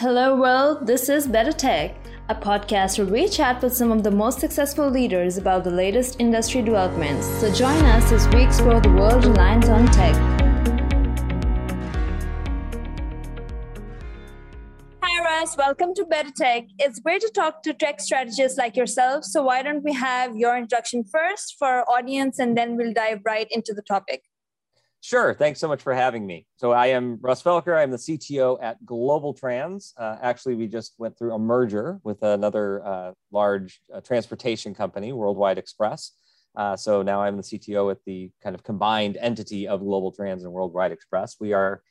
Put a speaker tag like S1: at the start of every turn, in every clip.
S1: Hello, world. This is Better Tech, a podcast where we chat with some of the most successful leaders about the latest industry developments. So join us as we explore the world reliant on tech. Hi, Russ. Welcome to Better Tech. It's great to talk to tech strategists like yourself. So why don't we have your introduction first for our audience, and then we'll dive right into the topic.
S2: Sure. Thanks so much for having me. So I am Russ Felker. I'm the CTO at GlobalTranz. Uh, actually, we just went through a merger with another uh, large uh, transportation company, Worldwide Express. Uh, so now I'm the CTO at the kind of combined entity of GlobalTranz and Worldwide Express. We are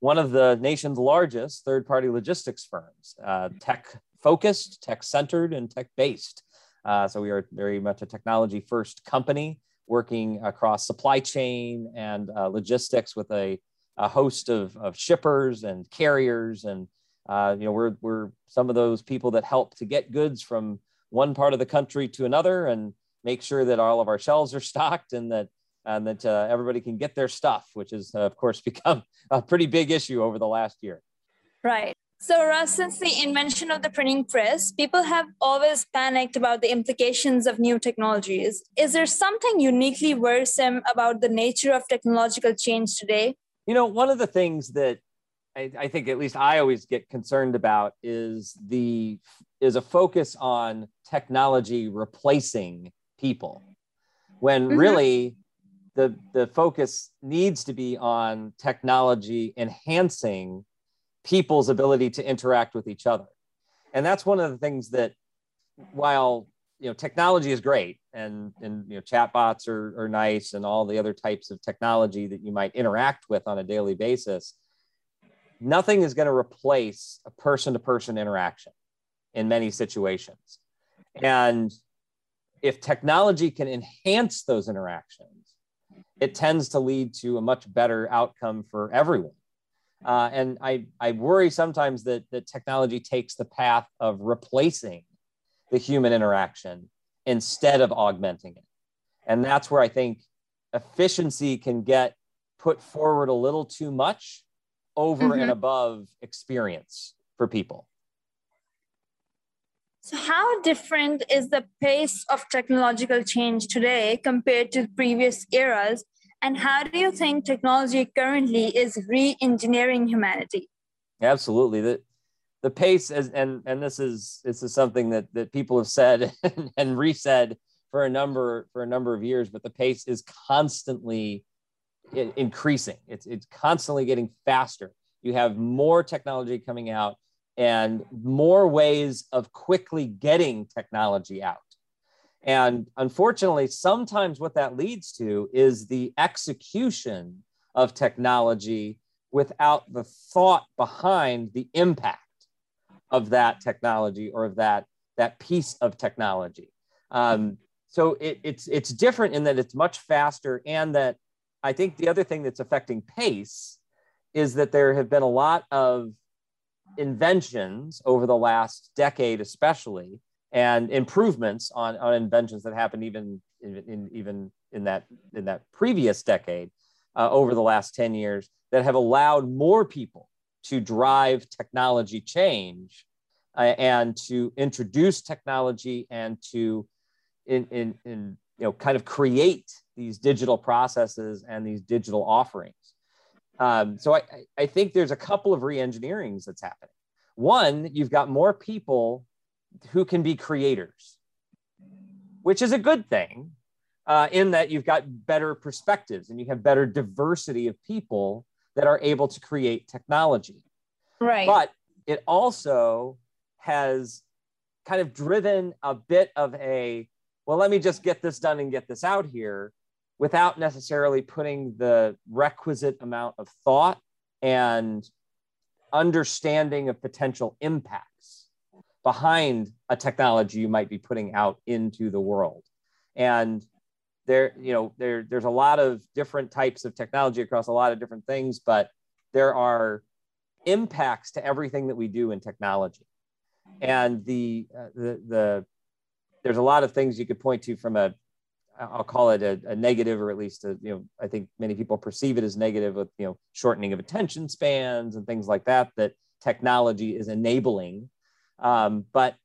S2: one of the nation's largest third-party logistics firms, uh, tech-focused, tech-centered, and tech-based. Uh, so we are very much a technology-first company working across supply chain and uh, logistics with a, a host of, of, shippers and carriers. And, uh, you know, we're, we're some of those people that help to get goods from one part of the country to another and make sure that all of our shelves are stocked and that, and that uh, everybody can get their stuff, which has, of course, become a pretty big issue over the last year.
S1: Right. So, Russ, since the invention of the printing press, people have always panicked about the implications of new technologies. Is there something uniquely worrisome about the nature of technological change today?
S2: You know, one of the things that I, I think at least I always get concerned about is the is a focus on technology replacing people, when mm-hmm. really the the focus needs to be on technology enhancing people's ability to interact with each other. And that's one of the things that while you know technology is great and and you know chatbots are, are nice and all the other types of technology that you might interact with on a daily basis nothing is going to replace a person-to-person interaction in many situations and if technology can enhance those interactions it tends to lead to a much better outcome for everyone uh, and I, I worry sometimes that, that technology takes the path of replacing the human interaction instead of augmenting it. And that's where I think efficiency can get put forward a little too much over mm-hmm. and above experience for people.
S1: So, how different is the pace of technological change today compared to previous eras? And how do you think technology currently is re-engineering humanity?
S2: Absolutely. The, the pace is, and, and this is this is something that, that people have said and, and resaid for a number for a number of years, but the pace is constantly increasing. It's it's constantly getting faster. You have more technology coming out and more ways of quickly getting technology out. And unfortunately, sometimes what that leads to is the execution of technology without the thought behind the impact of that technology or of that, that piece of technology. Um, so it, it's, it's different in that it's much faster, and that I think the other thing that's affecting pace is that there have been a lot of inventions over the last decade, especially, and improvements on, on inventions that happened even in, in even in that in that previous decade uh, over the last 10 years that have allowed more people to drive technology change uh, and to introduce technology and to in, in, in you know kind of create these digital processes and these digital offerings. Um, so I, I think there's a couple of re-engineerings that's happening. One you've got more people who can be creators, which is a good thing uh, in that you've got better perspectives and you have better diversity of people that are able to create technology.
S1: Right.
S2: But it also has kind of driven a bit of a, well, let me just get this done and get this out here without necessarily putting the requisite amount of thought and understanding of potential impact behind a technology you might be putting out into the world. And there, you know, there, there's a lot of different types of technology across a lot of different things, but there are impacts to everything that we do in technology. And the, uh, the, the, there's a lot of things you could point to from a, I'll call it a, a, negative, or at least a, you know, I think many people perceive it as negative with you know shortening of attention spans and things like that. That technology is enabling. Um, but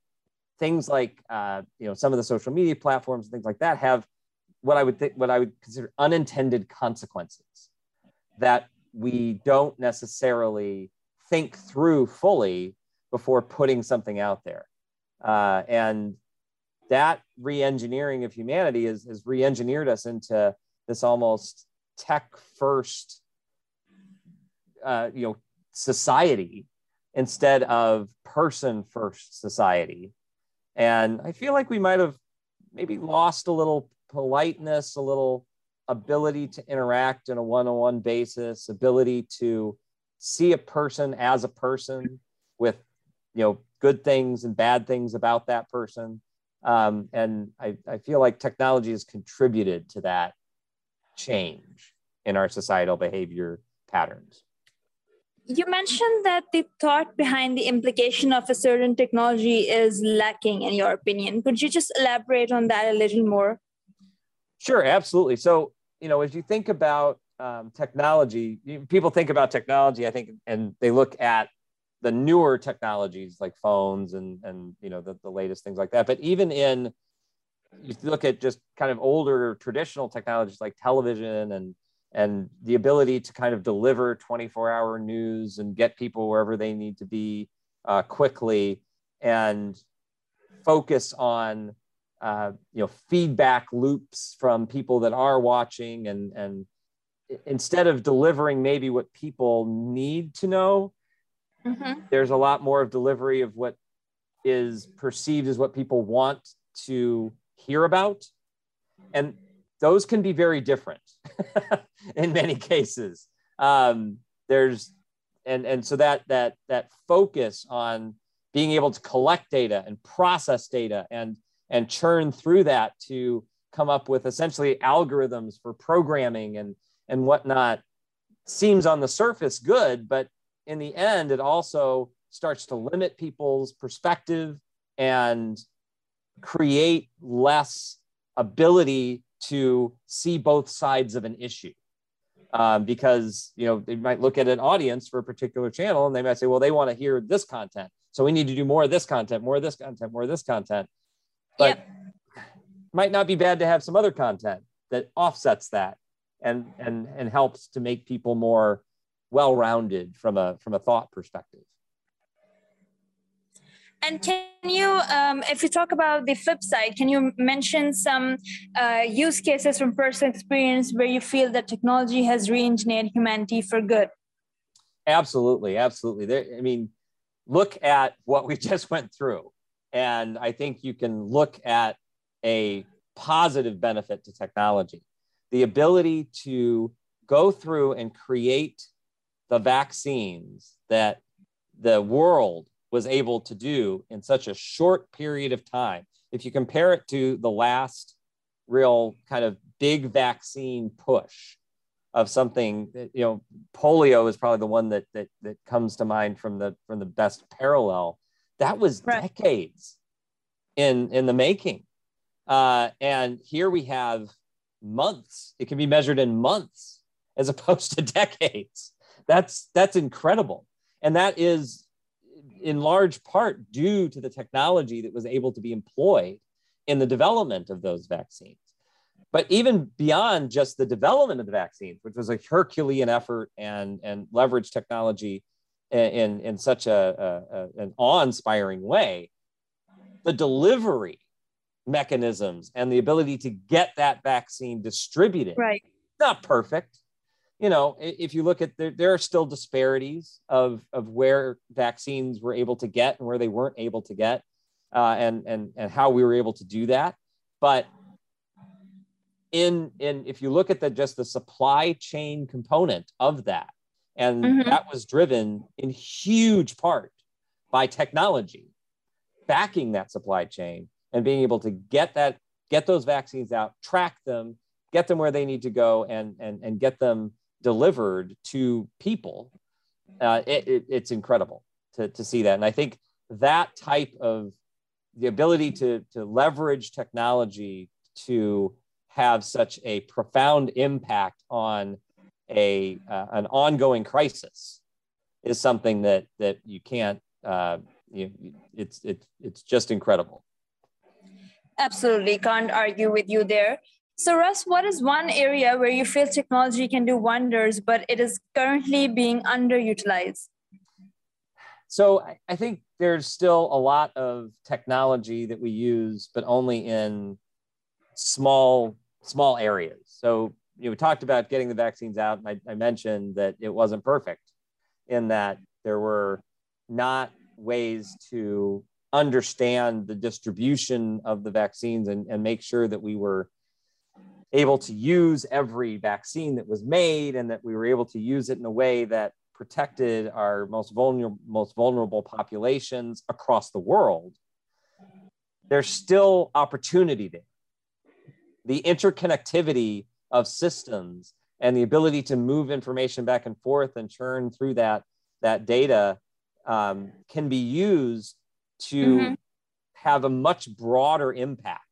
S2: things like uh, you know some of the social media platforms and things like that have what I would think what I would consider unintended consequences that we don't necessarily think through fully before putting something out there. Uh, and that re-engineering of humanity has, has re-engineered us into this almost tech first uh, you know society instead of person first society. And i feel like we might have maybe lost a little politeness a little ability to interact in a one-on-one basis ability to see a person as a person with you know good things and bad things about that person. Um, and I, I feel like technology has contributed to that change in our societal behavior patterns
S1: you mentioned that the thought behind the implication of a certain technology is lacking in your opinion. Could you just elaborate on that a little more?
S2: Sure absolutely. So you know as you think about um, technology people think about technology i think and they look at the newer technologies like phones and and you know the, the latest things like that. But even in you look at just kind of older traditional technologies like television and and the ability to kind of deliver 24 hour news and get people wherever they need to be uh, quickly and focus on uh, you know feedback loops from people that are watching and and instead of delivering maybe what people need to know Mm-hmm. There's a lot more of delivery of what is perceived as what people want to hear about. And those can be very different in many cases. Um, there's and and so that that that focus on being able to collect data and process data and and churn through that to come up with essentially algorithms for programming and and whatnot seems on the surface good, but in the end, it also starts to limit people's perspective and create less ability to see both sides of an issue. Um, because you know they might look at an audience for a particular channel and they might say, well, they want to hear this content, so we need to do more of this content, more of this content, more of this content. But yep. might not be bad to have some other content that offsets that and and and helps to make people more well-rounded from a from a thought perspective
S1: and can you um, if you talk about the flip side can you mention some uh, use cases from personal experience where you feel that technology has re-engineered humanity for good?
S2: Absolutely absolutely. There, i mean look at what we just went through. And i think you can look at a positive benefit to technology. The ability to go through and create the vaccines that the world was able to do in such a short period of time. If you compare it to the last real kind of big vaccine push of something that, you know polio is probably the one that that that comes to mind from the from the best parallel that was right. decades in in the making uh, and here we have months it can be measured in months as opposed to decades that's that's incredible and that is in large part due to the technology that was able to be employed in the development of those vaccines. But even beyond just the development of the vaccines which was a herculean effort and and leverage technology in in such a, a, an awe-inspiring way the delivery mechanisms and the ability to get that vaccine distributed
S1: right.
S2: not perfect you know, if you look at there, there are still disparities of of where vaccines were able to get and where they weren't able to get, uh, and and and how we were able to do that. But in in if you look at the just the supply chain component of that, and mm-hmm. that was driven in huge part by technology, backing that supply chain and being able to get that get those vaccines out, track them, get them where they need to go, and and and get them delivered to people, uh, it, it, it's incredible to, to see that. And I think that type of the ability to, to leverage technology to have such a profound impact on a uh, an ongoing crisis is something that that you can't uh, you, it's it's it's just incredible.
S1: Absolutely. Can't argue with you there so russ what is one area where you feel technology can do wonders but it is currently being underutilized?
S2: So I think there's still a lot of technology that we use but only in small small areas. So you know, we talked about getting the vaccines out and I, I mentioned that it wasn't perfect in that there were not ways to understand the distribution of the vaccines and, and make sure that we were able to use every vaccine that was made and that we were able to use it in a way that protected our most vulnerable most vulnerable populations across the world there's still opportunity there the interconnectivity of systems and the ability to move information back and forth and churn through that that data um, can be used to mm-hmm. have a much broader impact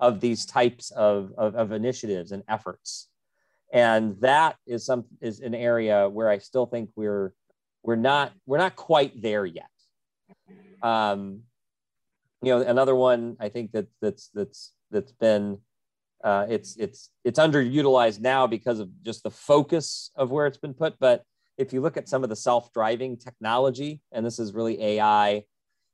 S2: of these types of, of, of, initiatives and efforts and that is some is an area where i still think we're we're not we're not quite there yet um, you know another one i think that that's that's that's been uh, it's it's it's underutilized now because of just the focus of where it's been put. But if you look at some of the self-driving technology, and this is really AI,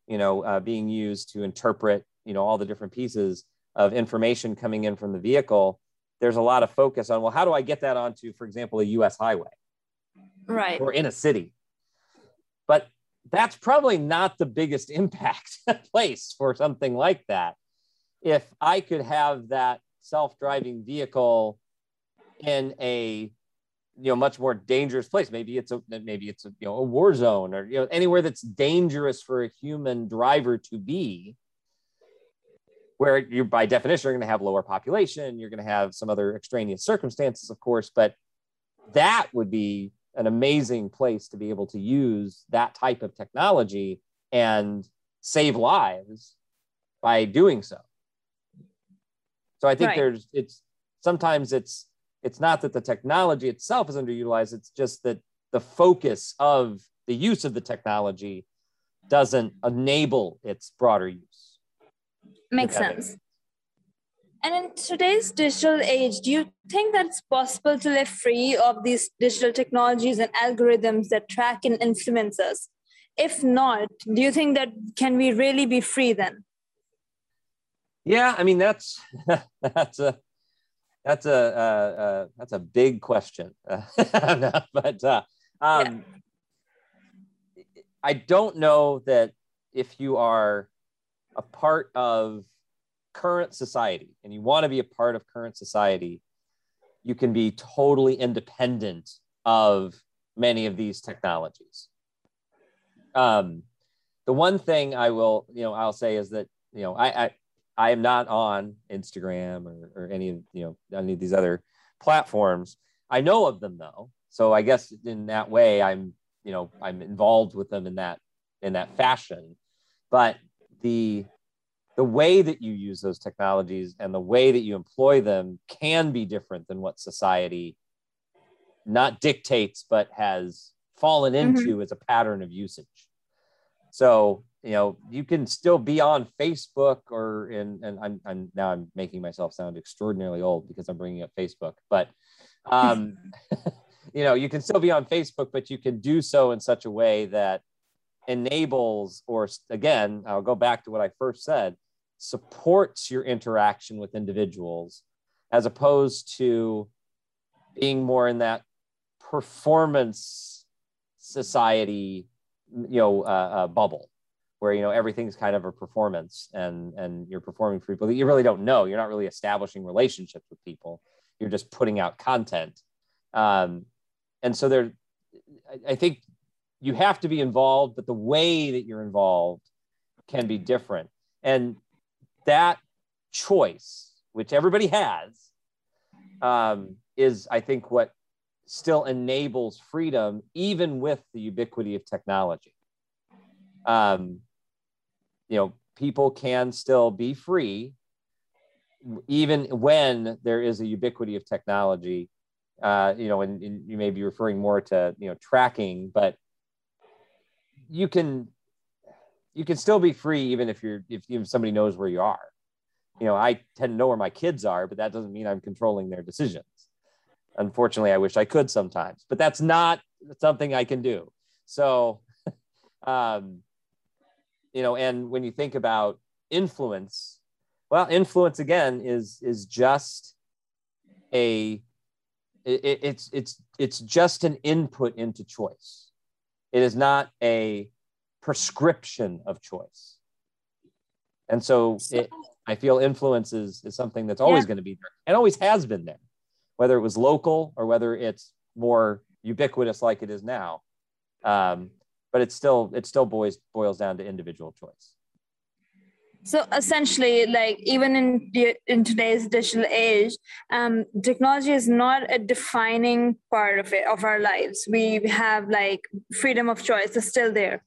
S2: you know, uh, being used to interpret, you know, all the different pieces of information coming in from the vehicle, there's a lot of focus on well, how do I get that onto, for example, a U.S. highway,
S1: right,
S2: or in a city? But that's probably not the biggest impact place for something like that. If I could have that self-driving vehicle in a you know much more dangerous place maybe it's a maybe it's a you know a war zone or you know anywhere that's dangerous for a human driver to be where you're by definition you're going to have lower population you're going to have some other extraneous circumstances of course but that would be an amazing place to be able to use that type of technology and save lives by doing so so I think right. there's it's sometimes it's it's not that the technology itself is underutilized, it's just that the focus of the use of the technology doesn't enable its broader use.
S1: Makes sense. And in today's digital age, do you think that it's possible to live free of these digital technologies and algorithms that track and influence us? If not, do you think that can we really be free then?
S2: Yeah, I mean that's that's a that's a uh, uh, that's a big question, but uh, um, yeah. I don't know that if you are a part of current society and you want to be a part of current society, you can be totally independent of many of these technologies. Um, the one thing I will, you know, I'll say is that you know I, I I am not on Instagram or, or any of you know any of these other platforms. I know of them though, so I guess in that way I'm you know I'm involved with them in that in that fashion. But the the way that you use those technologies and the way that you employ them can be different than what society not dictates but has fallen mm-hmm. into mm-hmm. as a pattern of usage. So you know you can still be on facebook or in and I'm, I'm now i'm making myself sound extraordinarily old because i'm bringing up facebook but um you know you can still be on facebook but you can do so in such a way that enables or again i'll go back to what i first said supports your interaction with individuals as opposed to being more in that performance society you know uh, uh, bubble where you know everything's kind of a performance and and you're performing for people that you really don't know. You're not really establishing relationships with people. You're just putting out content. Um, and so there I, I think you have to be involved but the way that you're involved can be different. And that choice which everybody has um, is i think what still enables freedom even with the ubiquity of technology. Um, you know people can still be free even when there is a ubiquity of technology. Uh, you know and, and, you may be referring more to you know tracking but you can you can still be free even if you're if, if somebody knows where you are. You know i tend to know where my kids are but that doesn't mean i'm controlling their decisions. Unfortunately i wish i could sometimes but that's not something i can do. So um you know and when you think about influence well influence again is is just a it, it's it's it's just an input into choice it is not a prescription of choice. And so it, i feel influence is, is something that's always yeah. going to be there and always has been there. Whether it was local or whether it's more ubiquitous like it is now um, but it's still it still boils boils down to individual choice
S1: so essentially like even in in today's digital age um, technology is not a defining part of it of our lives. We have like freedom of choice is still there.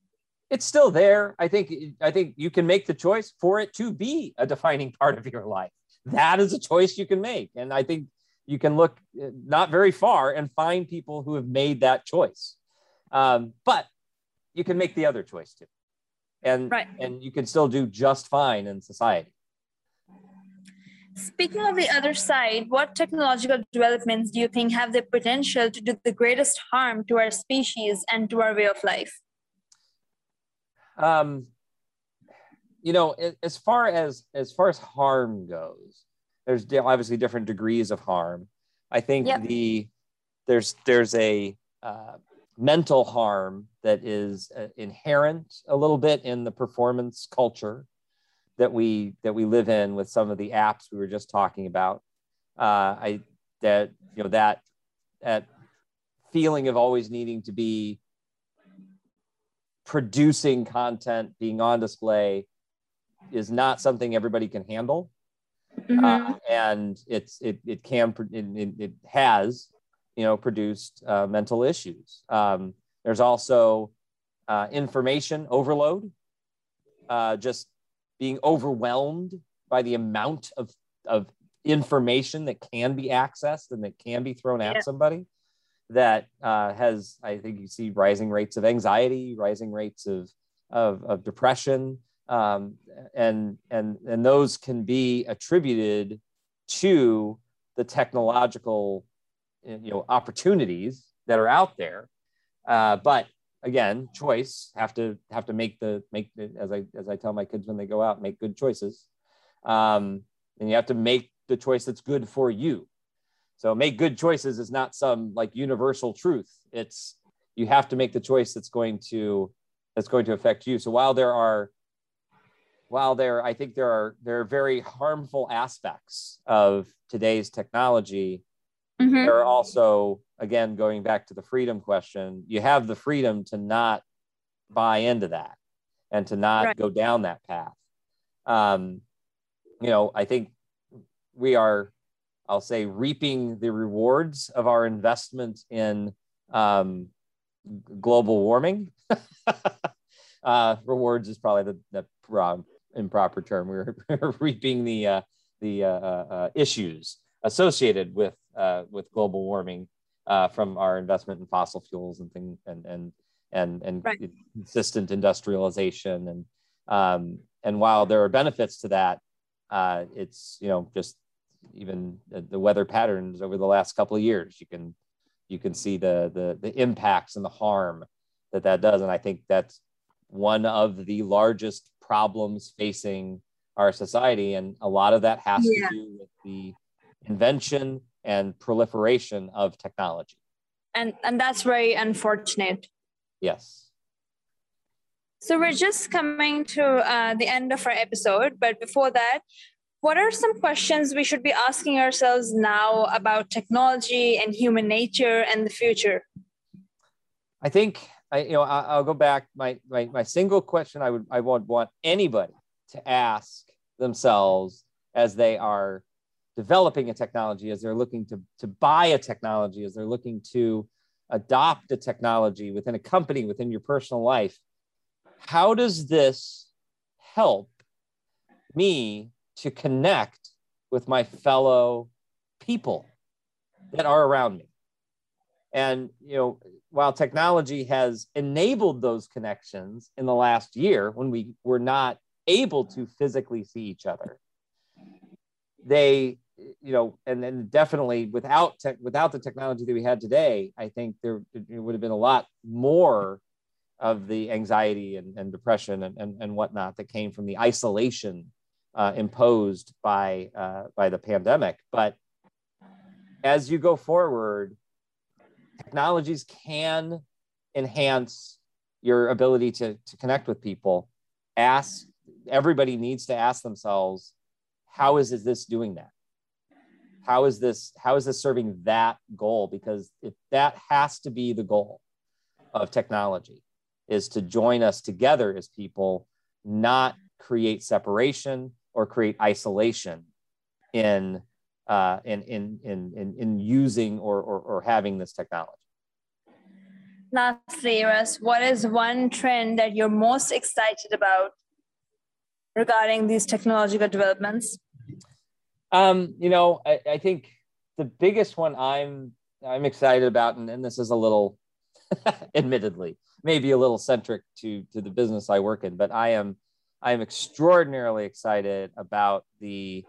S2: It's still there. I think i think you can make the choice for it to be a defining part of your life. That is a choice you can make. And i think you can look uh, not very far and find people who have made that choice. Um, but you can make the other choice too and right. and you can still do just fine in society
S1: speaking of the other side what technological developments do you think have the potential to do the greatest harm to our species and to our way of life
S2: um, you know as far as as far as harm goes there's obviously different degrees of harm i think yep. the there's there's a uh, mental harm that is uh, inherent a little bit in the performance culture that we that we live in with some of the apps we were just talking about uh, i that you know that that feeling of always needing to be producing content being on display is not something everybody can handle mm-hmm. uh, and it's it, it can it, it has you know, produced uh, mental issues. Um, there's also uh, information overload, uh, just being overwhelmed by the amount of, of information that can be accessed and that can be thrown at yeah. somebody that uh, has, I think you see rising rates of anxiety, rising rates of, of, of depression. Um, and, and, and those can be attributed to the technological you know opportunities that are out there. Uh, but again choice have to have to make the make the, as i as i tell my kids when they go out make good choices. Um, and you have to make the choice that's good for you. So make good choices is not some like universal truth. It's you have to make the choice that's going to that's going to affect you. So while there are while there i think there are there are very harmful aspects of today's technology Mm-hmm. There are also, again, going back to the freedom question, you have the freedom to not buy into that and to not right. go down that path. Um, you know, I think we are, I'll say, reaping the rewards of our investment in um, global warming. uh, rewards is probably the, the uh, improper term. We're, we're reaping the uh, the uh, uh, uh issues associated with uh, with global warming uh, from our investment in fossil fuels and things and and and and right. consistent industrialization and um, and while there are benefits to that, uh, it's you know just even the weather patterns over the last couple of years. You can you can see the the the impacts and the harm that that does, and I think that's one of the largest problems facing our society, and a lot of that has yeah. to do with the invention and proliferation of technology.
S1: And, and that's very unfortunate.
S2: Yes.
S1: So we're just coming to uh, the end of our episode. But before that, what are some questions we should be asking ourselves now about technology and human nature and the future?
S2: I think I, you know, I, will go back. My, my my single question I would I would want anybody to ask themselves as they are developing a technology, as they're looking to, to buy a technology, as they're looking to adopt a technology within a company, within your personal life, how does this help me to connect with my fellow people that are around me? And, you know, while technology has enabled those connections in the last year when we were not able to physically see each other, they, you know, and then definitely without tech, without the technology that we had today, I think there it would have been a lot more of the anxiety and, and depression and, and, and whatnot that came from the isolation uh, imposed by uh, by the pandemic. But as you go forward, technologies can enhance your ability to, to connect with people. Ask everybody needs to ask themselves, how is is this doing that? How is this how is this serving that goal? Because if that has to be the goal of technology, is to join us together as people, not create separation or create isolation in uh, in, in, in, in, in using or, or, or having this technology.
S1: Lastly, Russ, what is one trend that you're most excited about regarding these technological developments?
S2: Um, you know, I, I think the biggest one I'm I'm excited about, and, and this is a little, admittedly, maybe a little centric to to the business I work in, but I am I am extraordinarily excited about the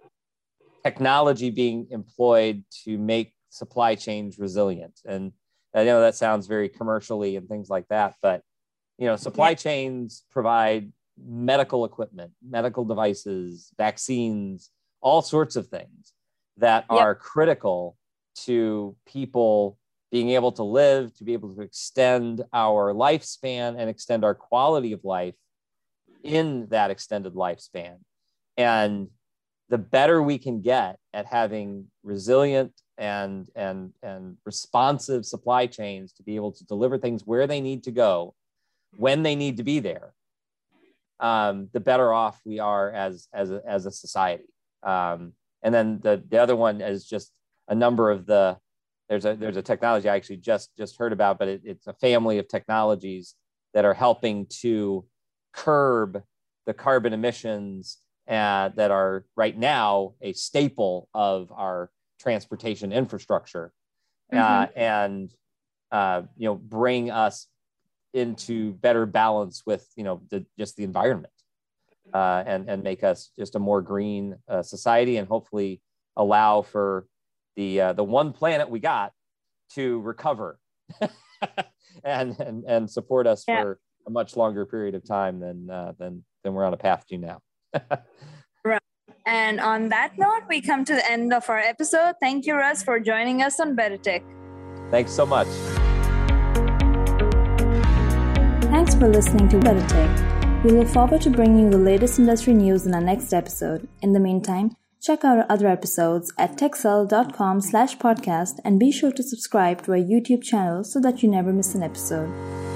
S2: technology being employed to make supply chains resilient. And I know that sounds very commercially and things like that, but you know, supply chains provide medical equipment, medical devices, vaccines, all sorts of things that yep. are critical to people being able to live, to be able to extend our lifespan and extend our quality of life in that extended lifespan. And the better we can get at having resilient and and and responsive supply chains to be able to deliver things where they need to go when they need to be there um, the better off we are as as a, as a society um, and then the the other one is just a number of the there's a there's a technology i actually just just heard about but it, it's a family of technologies that are helping to curb the carbon emissions uh, that are right now a staple of our transportation infrastructure uh, mm-hmm. and uh, you know bring us into better balance with you know the, just the environment uh, and and make us just a more green uh, society and hopefully allow for the uh, the one planet we got to recover and, and and support us yeah. for a much longer period of time than than than we're on a path to now
S1: right. And on that note, we come to the end of our episode. Thank you, Russ, for joining us on Better Tech.
S2: Thanks so much.
S3: Thanks for listening to Better Tech. We look forward to bringing you the latest industry news in our next episode. In the meantime, check out our other episodes at techcell.com slash podcast and be sure to subscribe to our YouTube channel so that you never miss an episode.